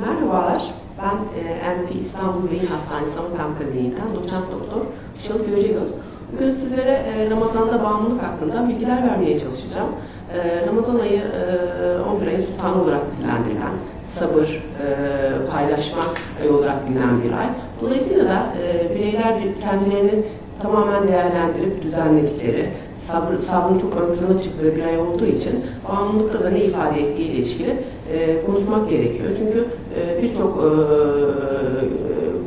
Merhabalar, ben e, İstanbul Beyin Hastanesi Amerikan Kliniği'nden doçent doktor Işıl Göcegöz. Bugün sizlere e, Ramazan'da bağımlılık hakkında bilgiler vermeye çalışacağım. E, Ramazan ayı e, 11 ayın sultanı olarak dilendirilen, sabır, e, paylaşma ayı olarak bilinen bir ay. Dolayısıyla da e, bireyler bir- kendilerini tamamen değerlendirip düzenledikleri, sabrı, sabrın çok ön plana çıktığı bir ay olduğu için bağımlılıkta da ne ifade ettiğiyle ilişkili e, konuşmak gerekiyor. Çünkü e, birçok e,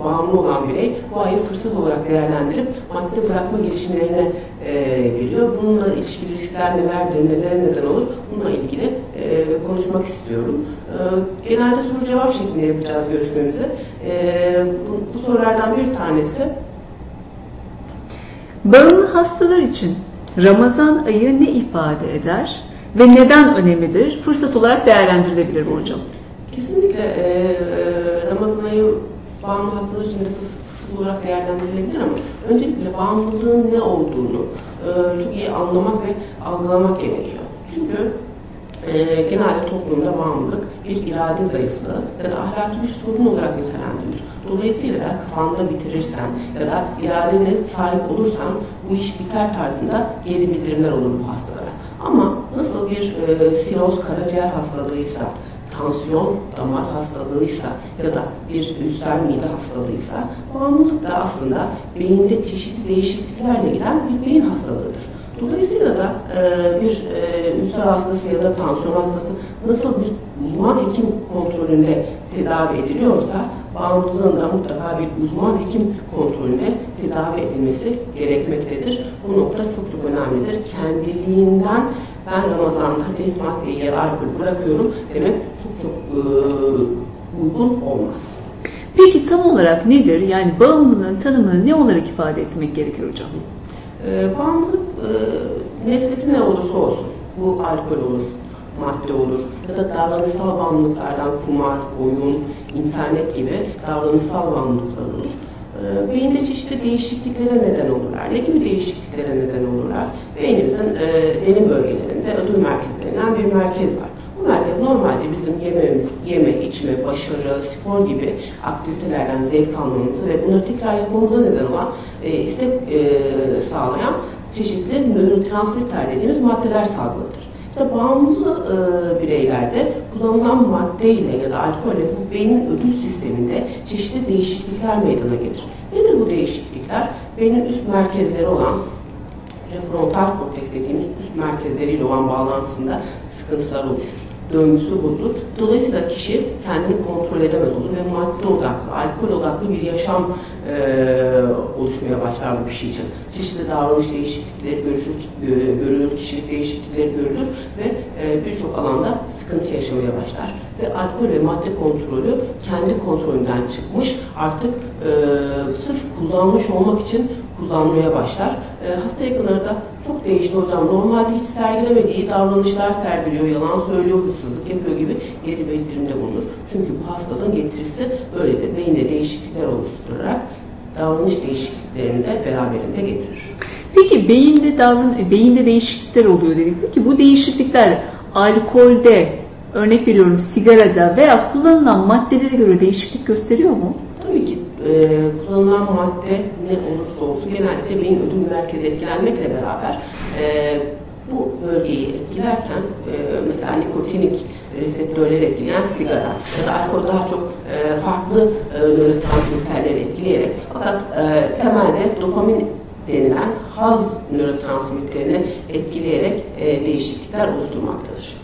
bağımlı olan birey bu ayı fırsat olarak değerlendirip madde bırakma girişimlerine e, giriyor. Bununla ilişkili riskler nelerdir, nelere neden olur bununla ilgili e, konuşmak istiyorum. E, genelde soru cevap şeklinde yapacağız görüşmemizi. E, bu, bu sorulardan bir tanesi Bağımlı hastalar için Ramazan ayı ne ifade eder ve neden önemlidir? Fırsat olarak değerlendirilebilir mi hocam? Kesinlikle e, e, Ramazan ayı bağımlı hastalar için fırsat olarak değerlendirilebilir ama öncelikle bağımlılığın ne olduğunu e, çok iyi anlamak ve algılamak gerekiyor. Çünkü e, genelde toplumda bağımlılık bir irade zayıflığı ya da ahlaki bir sorun olarak nitelendirilir. Dolayısıyla da kafanda bitirirsen ya da iradene sahip olursan bu iş biter tarzında geri bildirimler olur bu hastalara. Ama nasıl bir e, siroz karaciğer hastalığıysa, tansiyon damar hastalığıysa ya da bir ülser mide hastalığıysa bağımlılık da aslında beyinde çeşitli değişikliklerle giden bir beyin hastalığıdır. Dolayısıyla da e, bir e, ülser hastası ya da tansiyon hastası nasıl bir uzman hekim kontrolünde tedavi ediliyorsa bağımlılığın da mutlaka bir uzman hekim kontrolünde tedavi edilmesi gerekmektedir. Bu nokta çok çok önemlidir. Kendiliğinden ben Ramazan'da hadi maddeyi ya alkol bırakıyorum demek çok çok e, uygun olmaz. Peki tam olarak nedir? Yani bağımlılığın tanımını ne olarak ifade etmek gerekiyor hocam? E, bağımlılık e, nesnesi ne olursa olsun. Bu alkol olur, madde olur ya da davranışsal bağımlılıklardan kumar, oyun, internet gibi davranışsal bağımlılıklar olur. E, beyinde çeşitli değişikliklere neden olurlar. Ne gibi değişikliklere neden olurlar? Beynimizin e, derin bölgelerinde ödül merkezlerinden bir merkez var. Normalde bizim yememiz, yeme, içme, başarı, spor gibi aktivitelerden zevk almamızı ve bunları tekrar yapmamıza neden olan e, istek e, sağlayan çeşitli nörotransmitter dediğimiz maddeler salgılatır. İşte bağımlı e, bireylerde kullanılan maddeyle ya da alkolle bu beynin ödül sisteminde çeşitli değişiklikler meydana gelir. Nedir bu değişiklikler? Beynin üst merkezleri olan prefrontal korteks dediğimiz üst merkezleriyle olan bağlantısında sıkıntılar oluşur. Döngüsü bozulur. Dolayısıyla kişi kendini kontrol edemez olur ve madde odaklı, alkol odaklı bir yaşam e, oluşmaya başlar bu kişi için. Çeşitli davranış değişiklikleri görüşür, görülür, kişilik değişiklikleri görülür ve e, birçok alanda sıkıntı yaşamaya başlar. Ve alkol ve madde kontrolü kendi kontrolünden çıkmış, artık e, sırf kullanmış olmak için kullanmaya başlar. E, hasta yakınları çok değişti hocam. Normalde hiç sergilemediği davranışlar sergiliyor, yalan söylüyor, hırsızlık yapıyor gibi geri bildirimde bulunur. Çünkü bu hastalığın getirisi böyle de beyinde değişiklikler oluşturarak davranış değişikliklerini de beraberinde getirir. Peki beyinde davran beyinde değişiklikler oluyor dedik. Peki bu değişiklikler alkolde, örnek veriyorum sigarada veya kullanılan maddelere göre değişiklik gösteriyor mu? E, kullanılan madde ne olursa olsun genellikle beyin ödül merkezi etkilenmekle beraber e, bu bölgeyi etkilerken e, mesela nikotinik reseptörleri etkileyen sigara ya da alkol daha çok e, farklı e, nörotransmitterleri etkileyerek fakat e, temelde dopamin denilen haz nörotransmitterini etkileyerek e, değişiklikler oluşturmaktadır.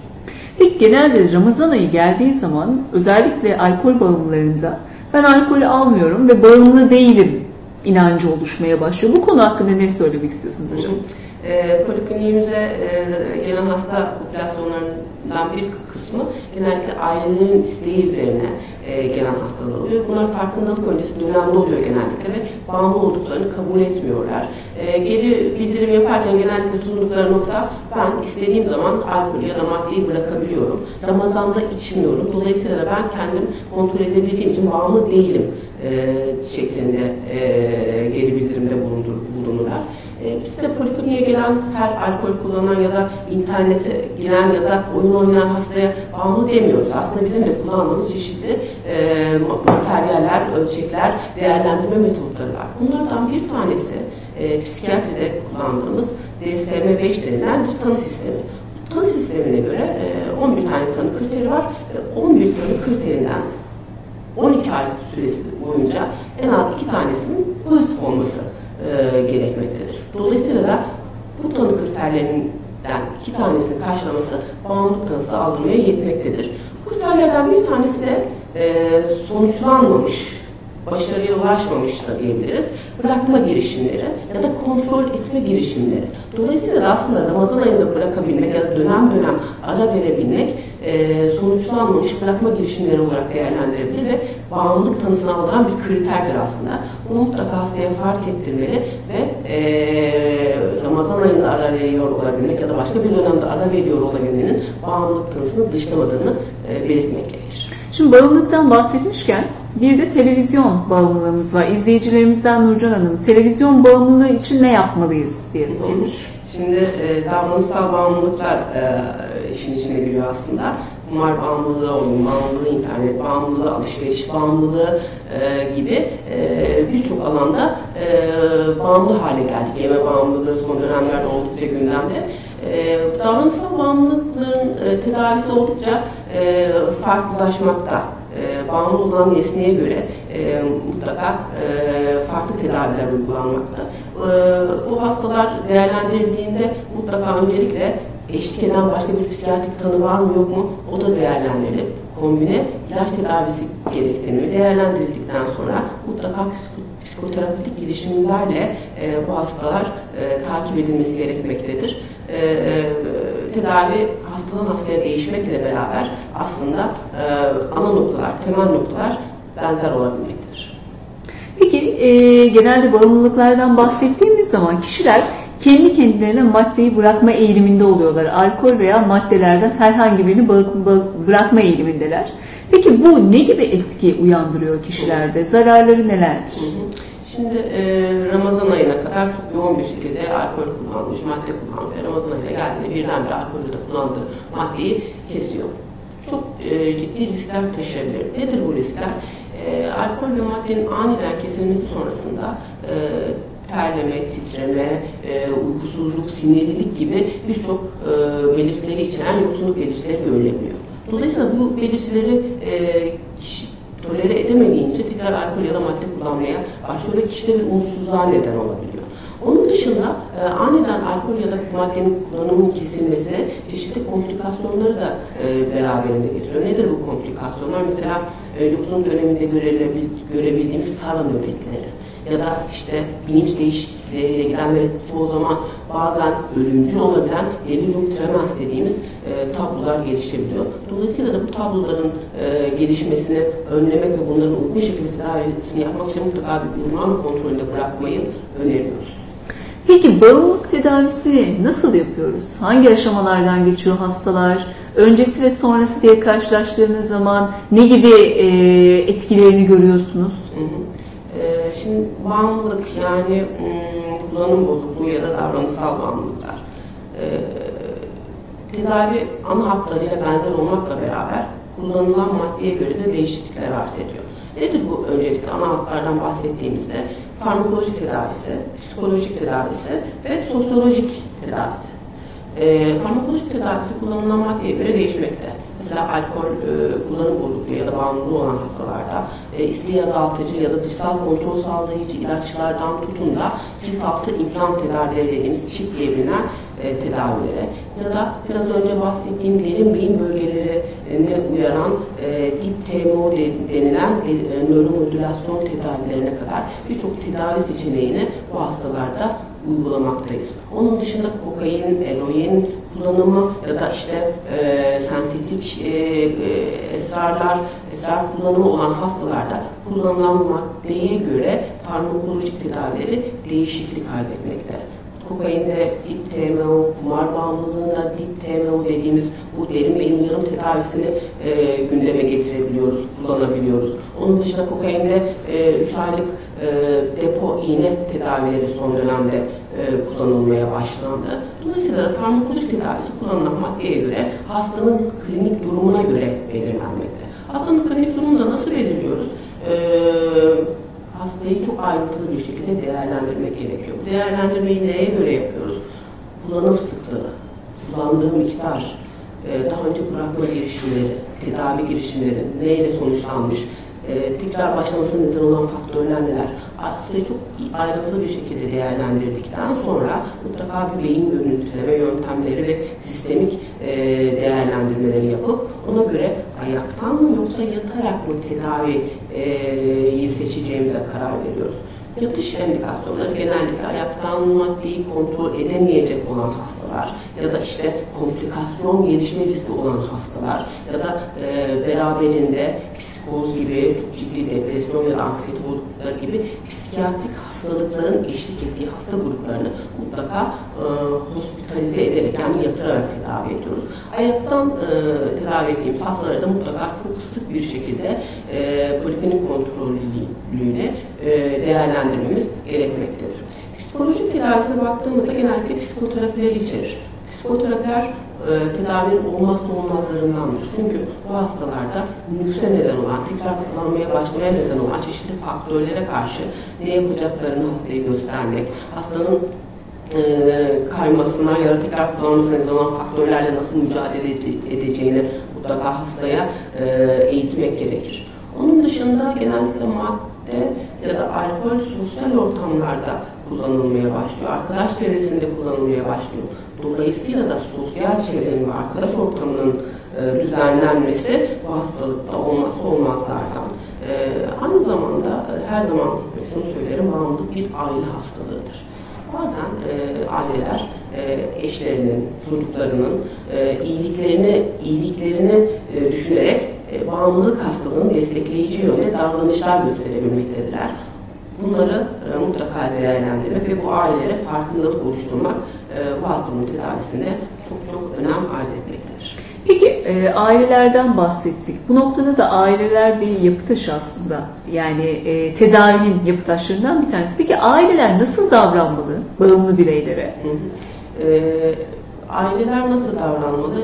Peki genelde Ramazan ayı geldiği zaman özellikle alkol bağımlılarında ben alkolü almıyorum ve bağımlı değilim inancı oluşmaya başlıyor. Bu konu hakkında ne söylemek istiyorsunuz hocam? E, polikliniğimize e, gelen hasta popülasyonlarından bir kısmı genellikle ailelerin isteği üzerine e, gelen hastalar oluyor. Bunlar farkındalık öncesi dönemde oluyor genellikle ve bağımlı olduklarını kabul etmiyorlar. E, geri bildirim yaparken genellikle sundukları nokta ben istediğim zaman alkolü ya da maddeyi bırakabiliyorum. Ramazan'da içmiyorum. Dolayısıyla da ben kendim kontrol edebildiğim için bağımlı değilim e, şeklinde e, geri bildirimde bulundur, bulunurlar. E, polikliniğe gelen her alkol kullanan ya da internete giren ya da oyun oynayan hastaya bağımlı demiyoruz. Aslında bizim de kullandığımız çeşitli materyaller, ölçekler, değerlendirme metotları var. Bunlardan bir tanesi e, psikiyatride kullandığımız DSM-5 denilen bir tanı sistemi. Bu tanı sistemine göre e, 11 tane tanı kriteri var. E, 11 tanı kriterinden 12 ay süresi boyunca en az iki tanesinin pozitif olması e, gerekmektedir. Dolayısıyla da bu tanı kriterlerinden iki tanesini karşılaması bağımlılık tanısı aldırmaya yetmektedir. Kriterlerden bir tanesi de e, sonuçlanmamış, başarıya ulaşmamış da diyebiliriz. Bırakma girişimleri ya da kontrol etme girişimleri. Dolayısıyla da aslında Ramazan ayında bırakabilmek ya da dönem dönem ara verebilmek e, sonuçlanmamış bırakma girişimleri olarak değerlendirebilir ve bağımlılık tanısını aldıran bir kriterdir aslında. Bunu mutlaka hastaya fark ettirmeli ve e, Ramazan ayında ara veriyor olabilmek ya da başka bir dönemde ara veriyor olabilmenin bağımlılık tanısını dışlamadığını e, belirtmek gerekir. Şimdi bağımlılıktan bahsetmişken bir de televizyon bağımlılığımız var. İzleyicilerimizden Nurcan Hanım, televizyon bağımlılığı için ne yapmalıyız diye sormuş. Şimdi e, davranışsal bağımlılıklar e, işin içine giriyor aslında. Kumar bağımlılığı, oyun bağımlılığı, internet bağımlılığı, alışveriş bağımlılığı e, gibi e, birçok alanda e, bağımlı hale geldik. Yeme bağımlılığı son dönemlerde oldukça gündemde. E, davranışsal bağımlılıkların e, tedavisi oldukça e, farklılaşmakta. E, bağımlı olan nesneye göre e, mutlaka e, farklı tedaviler uygulanmakta. E, bu hastalar değerlendirildiğinde mutlaka öncelikle eşlik eden başka bir psikiyatrik tanı var mı yok mu o da değerlendirilip kombine ilaç tedavisi gerektiğini değerlendirildikten sonra mutlaka psikoterapötik girişimlerle e, bu hastalar e, takip edilmesi gerekmektedir. E, e, tedavi hastadan hastaya değişmekle beraber aslında e, ana noktalar, temel noktalar benzer olabilmektedir. Peki e, genelde bağımlılıklardan bahsettiğimiz zaman kişiler kendi kendilerine maddeyi bırakma eğiliminde oluyorlar. Alkol veya maddelerden herhangi birini bırakma eğilimindeler. Peki bu ne gibi etki uyandırıyor kişilerde? Zararları nelerdir? Şimdi e, Ramazan ayına kadar çok yoğun bir şekilde alkol kullanmış, madde kullanmış. Ramazan ayına geldiğinde birdenbire alkolde de kullandığı maddeyi kesiyor. Çok e, ciddi riskler taşıyabilir. Nedir bu riskler? E, alkol ve maddenin aniden kesilmesi sonrasında e, terleme, titreme, e, uykusuzluk, sinirlilik gibi birçok e, belirtileri içeren yoksunluk belirtileri görülebiliyor. Dolayısıyla bu belirtileri e, tolere edemeyince tekrar alkol ya da madde kullanmaya başlıyor ve kişide bir umutsuzluğa neden olabiliyor. Onun dışında e, aniden alkol ya da maddenin kullanımının kesilmesi çeşitli komplikasyonları da e, beraberinde getiriyor. Nedir bu komplikasyonlar? Mesela e, yoksunluk döneminde görebildiğimiz sarı nöbetleri ya da işte bilinç değişikliğiyle giden ve çoğu zaman bazen ölümcül olabilen delirium tremens dediğimiz e, tablolar gelişebiliyor. Dolayısıyla da bu tabloların e, gelişmesini önlemek ve bunların uygun şekilde tedavisini yapmak için mutlaka bir uzman kontrolünde bırakmayı öneriyoruz. Peki bağımlılık tedavisini nasıl yapıyoruz? Hangi aşamalardan geçiyor hastalar? Öncesi ve sonrası diye karşılaştığınız zaman ne gibi e, etkilerini görüyorsunuz? Hı hı. Ee, şimdi bağımlılık yani hmm, kullanım bozukluğu ya da davranışsal bağımlılıklar. Ee, tedavi ana hatlarıyla benzer olmakla beraber kullanılan maddeye göre de değişiklikler arz ediyor. Nedir bu öncelikle ana hatlardan bahsettiğimizde? Farmakolojik tedavisi, psikolojik tedavisi ve sosyolojik tedavisi. E, farmakolojik tedavisi kullanılan maddeye göre değişmekte mesela alkol e, kullanım bozukluğu ya da bağımlılığı olan hastalarda e, isteği azaltıcı ya da dışsal kontrol sağlayıcı ilaçlardan tutun da cilt altı implant tedavileri dediğimiz çift diye e, tedavilere ya da biraz önce bahsettiğim derin beyin bölgelerine uyaran e, dip TMO denilen e, nöromodülasyon tedavilerine kadar birçok tedavi seçeneğini bu hastalarda uygulamaktayız. Onun dışında kokain, eroin kullanımı ya da işte e, sentetik e, e, esrarlar, esrar kullanımı olan hastalarda kullanılan maddeye göre farmakolojik tedavileri değişiklik kaydetmekte. Kokainde dip TMO, kumar bağımlılığında dip TMO dediğimiz bu derin beyin uyarım tedavisini e, gündeme getirebiliyoruz, kullanabiliyoruz. Onun dışında kokainde 3 e, aylık e, depo iğne tedavileri son dönemde e, kullanılmaya başlandı. Dolayısıyla farmakolojik tedavisi kullanılan maddeye göre hastanın klinik durumuna göre belirlenmekte. Hastanın klinik durumunu nasıl belirliyoruz? E, hastayı çok ayrıntılı bir şekilde değerlendirmek gerekiyor. Bu değerlendirmeyi neye göre yapıyoruz? Kullanım sıklığı, kullandığı miktar, e, daha önce bırakma girişimleri, tedavi girişimleri neyle sonuçlanmış, e, tekrar başlamasına neden olan faktörler neler? Aslında çok ayrıntılı bir şekilde değerlendirdikten sonra mutlaka bir beyin görüntüleme yöntemleri ve sistemik e, değerlendirmeleri yapıp ona göre ayaktan mı yoksa yatarak mı tedaviyi seçeceğimize karar veriyoruz. Yatış endikasyonları genellikle ayaktan maddeyi kontrol edemeyecek olan hastalar ya da işte komplikasyon gelişme riski olan hastalar ya da e, beraberinde psikoz gibi, ciddi depresyon ya da anksiyete bozuklukları gibi psikiyatrik hastalıkların eşlik ettiği hasta gruplarını mutlaka e, hospitalize ederek yani yatırarak tedavi ediyoruz. Ayaktan e, tedavi ettiğimiz hastaları da mutlaka çok sık bir şekilde e, poliklinik kontrolüyle e, değerlendirmemiz gerekmektedir. Psikolojik tedavisine baktığımızda genellikle psikoterapileri içerir. Psikoterapiler e, tedavinin olmazsa olmazlarındandır. Çünkü bu hastalarda nüfse neden olan, tekrar kullanmaya başlamaya neden olan çeşitli faktörlere karşı ne yapacaklarını hastaya göstermek, hastanın e, kaymasına ya da tekrar kullanmasına neden olan faktörlerle nasıl mücadele edeceğini mutlaka hastaya e, eğitmek gerekir. Onun dışında genellikle madde ya da alkol sosyal ortamlarda kullanılmaya başlıyor. Arkadaş çevresinde kullanılmaya başlıyor. Dolayısıyla da sosyal çevrenin ve arkadaş ortamının e, düzenlenmesi bu hastalıkta olması olmazlardan. E, aynı zamanda e, her zaman şunu söylerim, bağımlılık bir aile hastalığıdır. Bazen e, aileler e, eşlerinin, çocuklarının e, iyiliklerini iyiliklerini e, düşünerek e, bağımlılık hastalığını destekleyici yönde davranışlar gösterebilmektedirler. Bunları e, mutlaka değerlendirmek ve bu ailelere farkındalık oluşturmak e, bu hastalığın tedavisinde çok çok önem arz etmektedir. Peki e, ailelerden bahsettik. Bu noktada da aileler bir yapı taşı aslında. Yani e, tedavinin yapı taşlarından bir tanesi. Peki aileler nasıl davranmalı bağımlı bireylere? Hı hı. E, aileler nasıl davranmalı?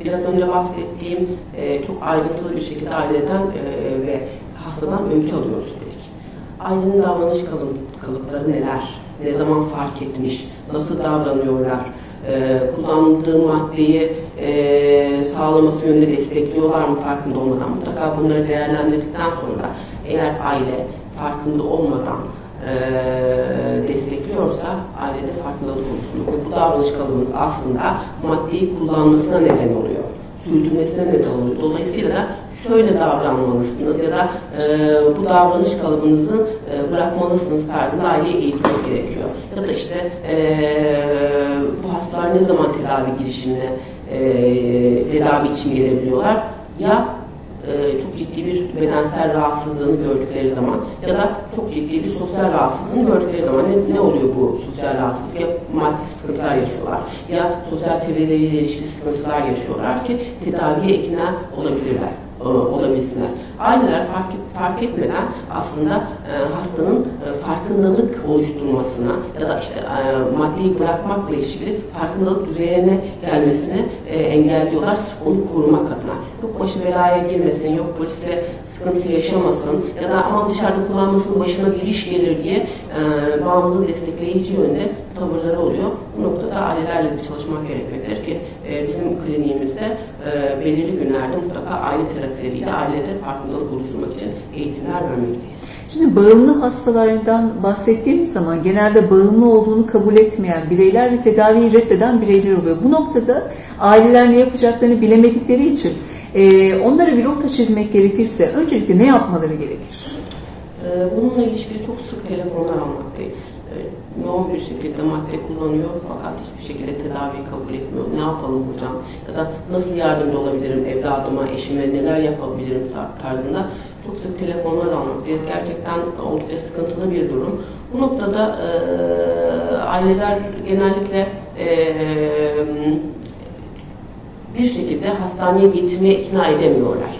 Biraz önce bahsettiğim e, çok ayrıntılı bir şekilde aileden e, ve hastadan öykü alıyoruz. Ailenin davranış kalıpları neler? Ne zaman fark etmiş? Nasıl davranıyorlar? e, kullandığı maddeyi e, sağlaması yönünde destekliyorlar mı farkında olmadan mutlaka bunları değerlendirdikten sonra eğer aile farkında olmadan e, destekliyorsa ailede farkındalık oluşturmak ve bu davranış kalıbımız aslında maddeyi kullanmasına neden oluyor sürdürmesine neden oluyor. Dolayısıyla da şöyle davranmalısınız ya da e, bu davranış kalıbınızı e, bırakmalısınız tarzında aileyi eğitmek gerekiyor. Ya da işte e, bu hastalar ne zaman tedavi girişimine e, tedavi için gelebiliyorlar ya e, çok ciddi bir bedensel rahatsızlığını gördükleri zaman ya da çok ciddi bir sosyal rahatsızlığını gördükleri zaman ne, ne oluyor bu sosyal rahatsızlık? Ya maddi sıkıntılar yaşıyorlar ya sosyal çevreleriyle ilişkili sıkıntılar yaşıyorlar ki tedaviye ikna olabilirler olabilsinler. Aileler fark, fark etmeden aslında e, hastanın e, farkındalık oluşturmasına ya da işte e, maddeyi bırakmakla ilgili farkındalık düzeyine gelmesini e, engelliyorlar onu korumak adına. Yok başı belaya girmesin, yok poliste sıkıntı yaşamasın ya da aman dışarıda kullanmasının başına bir iş gelir diye e, bağımlılığı destekleyici yönde tavırları oluyor. Bu noktada ailelerle de çalışmak gerekmektedir ki e, bizim kliniğimizde e, belirli günlerde mutlaka aile terapileriyle ailelere farkındalık oluşturmak için eğitimler vermekteyiz. Şimdi bağımlı hastalardan bahsettiğimiz zaman genelde bağımlı olduğunu kabul etmeyen bireyler ve tedaviyi reddeden bireyler oluyor. Bu noktada aileler ne yapacaklarını bilemedikleri için e, onlara bir rota çizmek gerekirse öncelikle ne yapmaları gerekir? E, bununla ilişkili çok sık telefonlar almaktayız. Yoğun bir şekilde madde kullanıyor fakat hiçbir şekilde tedavi kabul etmiyor. Ne yapalım hocam? Ya da nasıl yardımcı olabilirim evladıma, eşime, neler yapabilirim tarzında çok sık telefonlar almaktayız. Gerçekten oldukça sıkıntılı bir durum. Bu noktada e, aileler genellikle e, bir şekilde hastaneye getirmeye ikna edemiyorlar.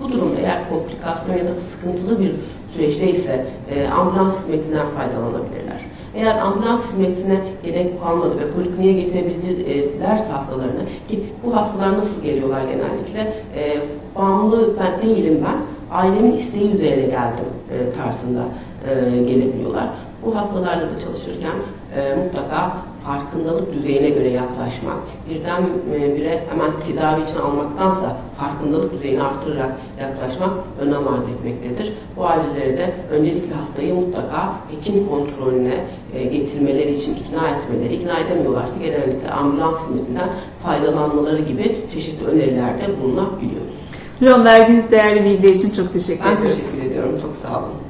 Bu durumda eğer komplikasyon ya da sıkıntılı bir süreçteyse e, ambulans hizmetinden faydalanabilirler. Eğer ambulans hizmetine gerek kalmadı ve polikliniğe getirebilirlerse hastalarını ki bu hastalar nasıl geliyorlar genellikle e, bağımlı ben değilim ben ailemin isteği üzerine geldim e, tarzında e, gelebiliyorlar. Bu hastalarla da çalışırken e, mutlaka farkındalık düzeyine göre yaklaşmak, birden e, bire hemen tedavi için almaktansa farkındalık düzeyini artırarak yaklaşmak önem arz etmektedir. Bu ailelere de öncelikle hastayı mutlaka hekim kontrolüne e, getirmeleri için ikna etmeleri, ikna edemiyorlarsa genellikle ambulans hizmetinden faydalanmaları gibi çeşitli önerilerde bulunabiliyoruz. Hocam verdiğiniz değerli bilgiler için çok teşekkür Ben ediyoruz. teşekkür ediyorum. Çok sağ olun.